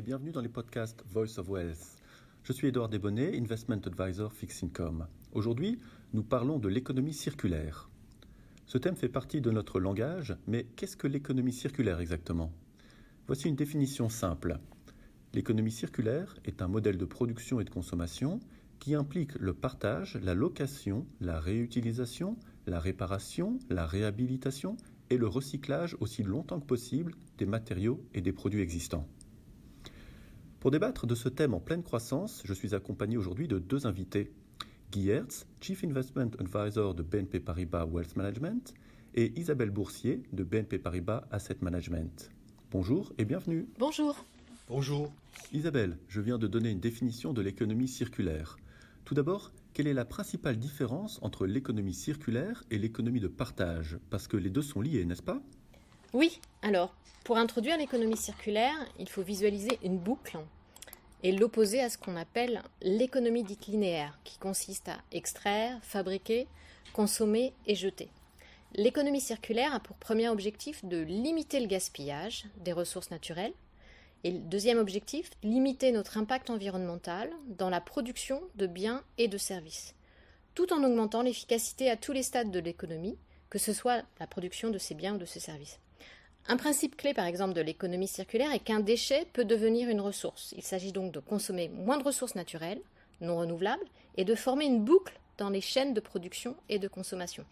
bienvenue dans les podcasts Voice of Wealth. Je suis Edouard Desbonnets, Investment Advisor Fixed Income. Aujourd'hui, nous parlons de l'économie circulaire. Ce thème fait partie de notre langage, mais qu'est-ce que l'économie circulaire exactement? Voici une définition simple. L'économie circulaire est un modèle de production et de consommation qui implique le partage, la location, la réutilisation, la réparation, la réhabilitation et le recyclage aussi longtemps que possible des matériaux et des produits existants. Pour débattre de ce thème en pleine croissance, je suis accompagné aujourd'hui de deux invités. Guy Hertz, Chief Investment Advisor de BNP Paribas Wealth Management, et Isabelle Boursier de BNP Paribas Asset Management. Bonjour et bienvenue. Bonjour. Bonjour. Isabelle, je viens de donner une définition de l'économie circulaire. Tout d'abord, quelle est la principale différence entre l'économie circulaire et l'économie de partage? Parce que les deux sont liés, n'est-ce pas? Oui, alors, pour introduire l'économie circulaire, il faut visualiser une boucle et l'opposer à ce qu'on appelle l'économie dite linéaire, qui consiste à extraire, fabriquer, consommer et jeter. L'économie circulaire a pour premier objectif de limiter le gaspillage des ressources naturelles, et le deuxième objectif, limiter notre impact environnemental dans la production de biens et de services, tout en augmentant l'efficacité à tous les stades de l'économie, que ce soit la production de ces biens ou de ces services. Un principe clé, par exemple, de l'économie circulaire est qu'un déchet peut devenir une ressource. Il s'agit donc de consommer moins de ressources naturelles, non renouvelables, et de former une boucle dans les chaînes de production et de consommation.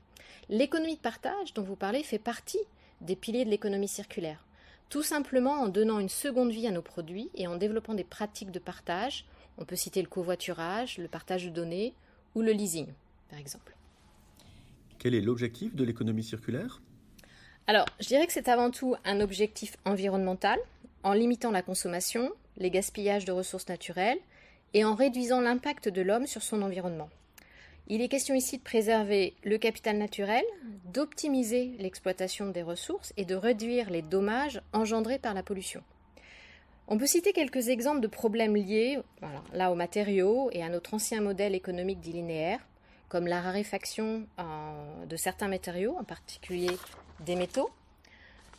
L'économie de partage dont vous parlez fait partie des piliers de l'économie circulaire tout simplement en donnant une seconde vie à nos produits et en développant des pratiques de partage. On peut citer le covoiturage, le partage de données ou le leasing, par exemple. Quel est l'objectif de l'économie circulaire? Alors, je dirais que c'est avant tout un objectif environnemental, en limitant la consommation, les gaspillages de ressources naturelles et en réduisant l'impact de l'homme sur son environnement. Il est question ici de préserver le capital naturel, d'optimiser l'exploitation des ressources et de réduire les dommages engendrés par la pollution. On peut citer quelques exemples de problèmes liés là aux matériaux et à notre ancien modèle économique dit linéaire, comme la raréfaction euh, de certains matériaux, en particulier des métaux,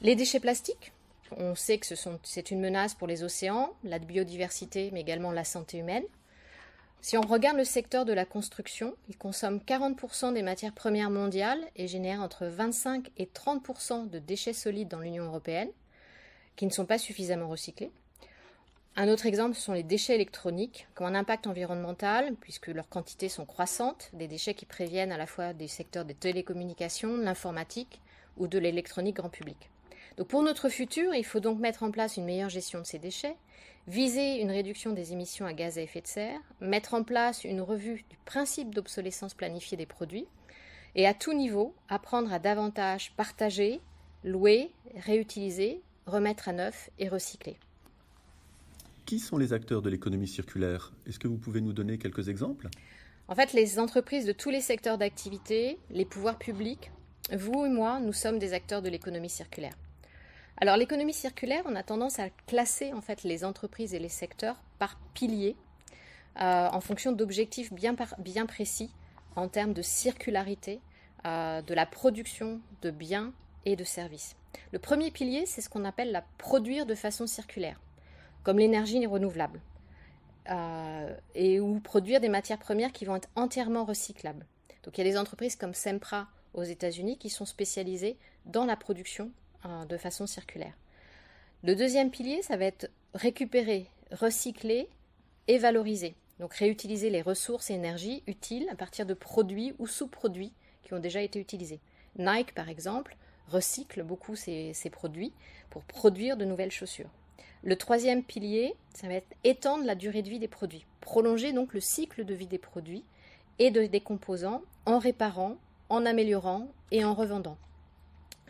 les déchets plastiques. On sait que c'est une menace pour les océans, la biodiversité, mais également la santé humaine. Si on regarde le secteur de la construction, il consomme 40% des matières premières mondiales et génère entre 25 et 30% de déchets solides dans l'Union européenne, qui ne sont pas suffisamment recyclés. Un autre exemple ce sont les déchets électroniques, qui ont un impact environnemental, puisque leurs quantités sont croissantes, des déchets qui préviennent à la fois des secteurs des télécommunications, de l'informatique ou de l'électronique grand public. Pour notre futur, il faut donc mettre en place une meilleure gestion de ces déchets, viser une réduction des émissions à gaz à effet de serre, mettre en place une revue du principe d'obsolescence planifiée des produits, et à tout niveau, apprendre à davantage partager, louer, réutiliser, remettre à neuf et recycler. Qui sont les acteurs de l'économie circulaire? Est-ce que vous pouvez nous donner quelques exemples? En fait, les entreprises de tous les secteurs d'activité, les pouvoirs publics, vous et moi, nous sommes des acteurs de l'économie circulaire. Alors l'économie circulaire, on a tendance à classer en fait les entreprises et les secteurs par piliers euh, en fonction d'objectifs bien, précis en termes de circularité euh, de la production de biens et de services. Le premier pilier, c'est ce qu'on appelle la produire de façon circulaire, comme l'énergie renouvelable, euh, et ou produire des matières premières qui vont être entièrement recyclables. Donc il y a des entreprises comme Sempra aux États-Unis qui sont spécialisées dans la production de façon circulaire. Le deuxième pilier, ça va être récupérer, recycler et valoriser. Donc réutiliser les ressources et énergies utiles à partir de produits ou sous-produits qui ont déjà été utilisés. Nike, par exemple, recycle beaucoup ses, produits pour produire de nouvelles chaussures. Le troisième pilier, ça va être étendre la durée de vie des produits, prolonger donc le cycle de vie des produits et des composants en réparant, en améliorant et en revendant.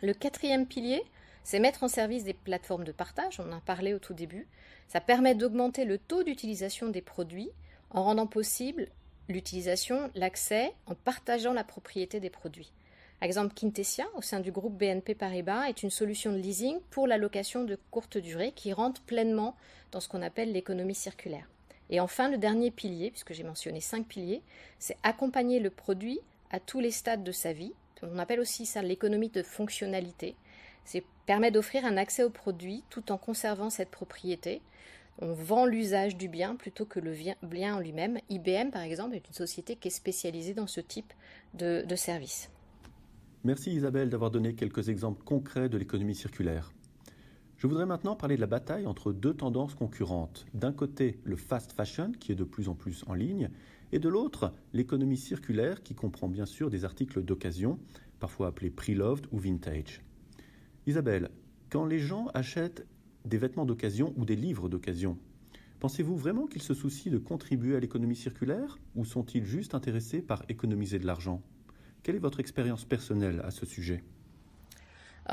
Le quatrième pilier, c'est mettre en service des plateformes de partage, on en parlé au tout début. Ça permet d'augmenter le taux d'utilisation des produits en rendant possible l'utilisation, l'accès, en partageant la propriété des produits. Exemple, Quintessia, au sein du groupe BNP Paribas, est une solution de leasing pour la location de courte durée qui rentre pleinement dans ce qu'on appelle l'économie circulaire. Et enfin, le dernier pilier, puisque j'ai mentionné cinq piliers, c'est accompagner le produit à tous les stades de sa vie, on appelle aussi ça l'économie de fonctionnalité. C'est permet d'offrir un accès au produit tout en conservant cette propriété. on vend l'usage du bien plutôt que le bien en lui-même. IBM, par exemple, est une société qui est spécialisée dans ce type de, de service. Merci Isabelle d'avoir donné quelques exemples concrets de l'économie circulaire. Je voudrais maintenant parler de la bataille entre deux tendances concurrentes. D'un côté, le fast fashion, qui est de plus en plus en ligne, et de l'autre, l'économie circulaire, qui comprend bien sûr des articles d'occasion, parfois appelés pre-loved ou vintage. Isabelle, quand les gens achètent des vêtements d'occasion ou des livres d'occasion, pensez-vous vraiment qu'ils se soucient de contribuer à l'économie circulaire ou sont-ils juste intéressés par économiser de l'argent? Quelle est votre expérience personnelle à ce sujet?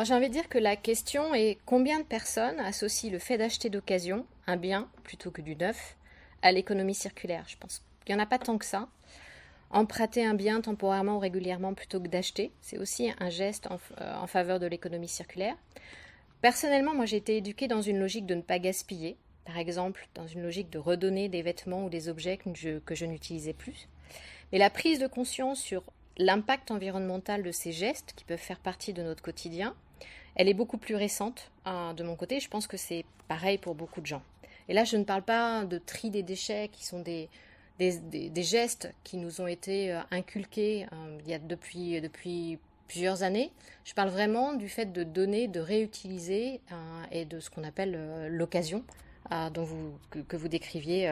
J'ai envie de dire que la question est combien de personnes associent le fait d'acheter d'occasion un bien plutôt que du neuf à l'économie circulaire? Je pense qu'il n'y en a pas tant que ça. Emprunter un bien temporairement ou régulièrement plutôt que d'acheter, c'est aussi un geste en, euh, en faveur de l'économie circulaire. Personnellement, moi j'ai été éduquée dans une logique de ne pas gaspiller, par exemple dans une logique de redonner des vêtements ou des objets que je, que je n'utilisais plus. Mais la prise de conscience sur l'impact environnemental de ces gestes qui peuvent faire partie de notre quotidien, elle est beaucoup plus récente hein, de mon côté. Je pense que c'est pareil pour beaucoup de gens. Et là, je ne parle pas de tri des déchets qui sont des, des, gestes qui nous ont été euh, inculqués euh, il y a depuis, depuis plusieurs années. Je parle vraiment du fait de donner, de réutiliser euh, et de ce qu'on appelle l'occasion dont vous, que, que, vous décriviez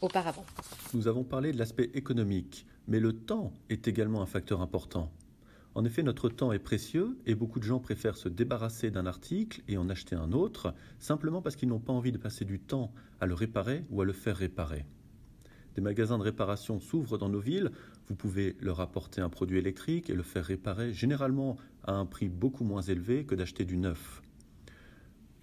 auparavant. Nous avons parlé de l'aspect économique, mais le temps est également un facteur important. En effet, notre temps est précieux et beaucoup de gens préfèrent se débarrasser d'un article et en acheter un autre simplement parce qu'ils n'ont pas envie de passer du temps à le réparer ou à le faire réparer. Des magasins de réparation s'ouvrent dans nos villes, vous pouvez leur apporter un produit électrique et le faire réparer généralement à un prix beaucoup moins élevé que d'acheter du neuf.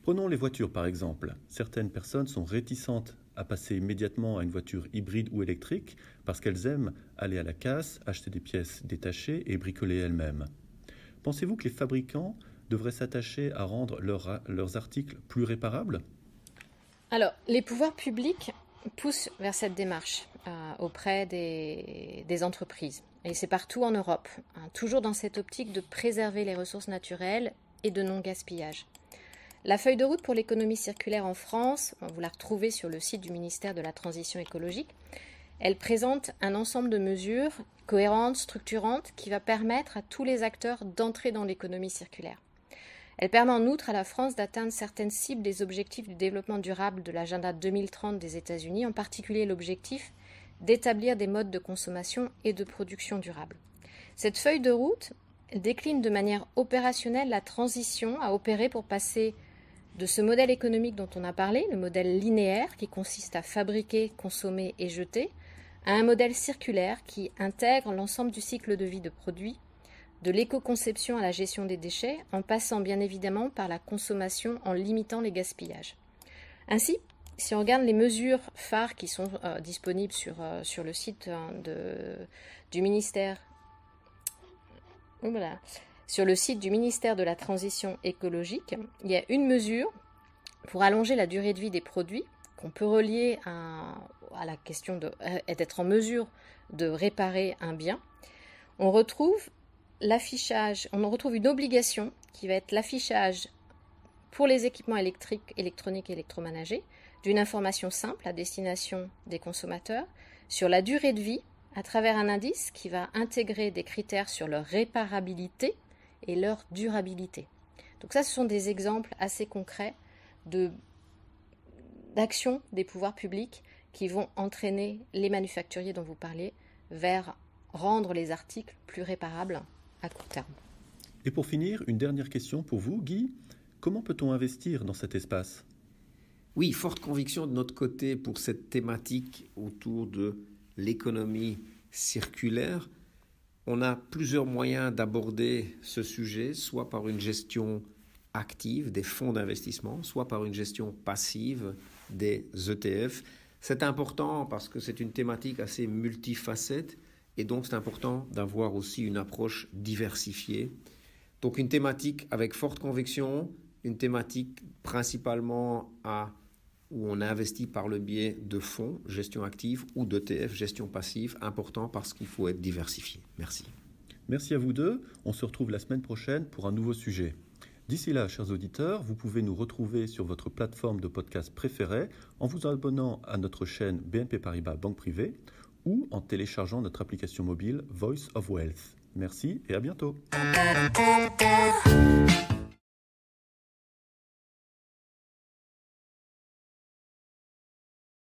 Prenons les voitures par exemple. Certaines personnes sont réticentes à passer immédiatement à une voiture hybride ou électrique parce qu'elles aiment aller à la casse, acheter des pièces détachées et bricoler elles-mêmes. Pensez-vous que les fabricants devraient s'attacher à rendre leurs articles plus réparables? Alors, les pouvoirs publics poussent vers cette démarche euh, auprès des, entreprises. Et c'est partout en Europe, hein, toujours dans cette optique de préserver les ressources naturelles et de non-gaspillage. La feuille de route pour l'économie circulaire en France, vous la retrouvez sur le site du ministère de la Transition écologique. Elle présente un ensemble de mesures cohérentes, structurantes, qui va permettre à tous les acteurs d'entrer dans l'économie circulaire. Elle permet en outre à la France d'atteindre certaines cibles des objectifs du développement durable de l'agenda 2030 des États-Unis, en particulier l'objectif d'établir des modes de consommation et de production durables. Cette feuille de route décline de manière opérationnelle la transition à opérer pour passer de ce modèle économique dont on a parlé, le modèle linéaire qui consiste à fabriquer, consommer et jeter, à un modèle circulaire qui intègre l'ensemble du cycle de vie de produits, de l'éco-conception à la gestion des déchets, en passant bien évidemment par la consommation en limitant les gaspillages. Ainsi, si on regarde les mesures phares qui sont euh, disponibles sur, euh, sur le site hein, du ministère, voilà, sur le site du ministère de la Transition écologique, il y a une mesure pour allonger la durée de vie des produits qu'on peut relier à, la question euh, d'être en mesure de réparer un bien. On retrouve l'affichage, on retrouve une obligation qui va être l'affichage pour les équipements électriques, électroniques et électroménagers d'une information simple à destination des consommateurs sur la durée de vie à travers un indice qui va intégrer des critères sur leur réparabilité et leur durabilité. Donc ça, ce sont des exemples assez concrets de d'actions des pouvoirs publics qui vont entraîner les manufacturiers dont vous parlez vers rendre les articles plus réparables à court terme. Et pour finir, une dernière question pour vous, Guy. Comment peut-on investir dans cet espace? Oui, forte conviction de notre côté pour cette thématique autour de l'économie circulaire. On a plusieurs moyens d'aborder ce sujet, soit par une gestion active des fonds d'investissement, soit par une gestion passive des ETF. C'est important parce que c'est une thématique assez multifacette et donc c'est important d'avoir aussi une approche diversifiée. Donc une thématique avec forte conviction, une thématique principalement à où on investit par le biais de fonds, gestion active, ou d'ETF, gestion passive, important parce qu'il faut être diversifié. Merci. Merci à vous deux. On se retrouve la semaine prochaine pour un nouveau sujet. D'ici là, chers auditeurs, vous pouvez nous retrouver sur votre plateforme de podcast préférée en vous abonnant à notre chaîne BNP Paribas Banque Privée ou en téléchargeant notre application mobile Voice of Wealth. Merci et à bientôt.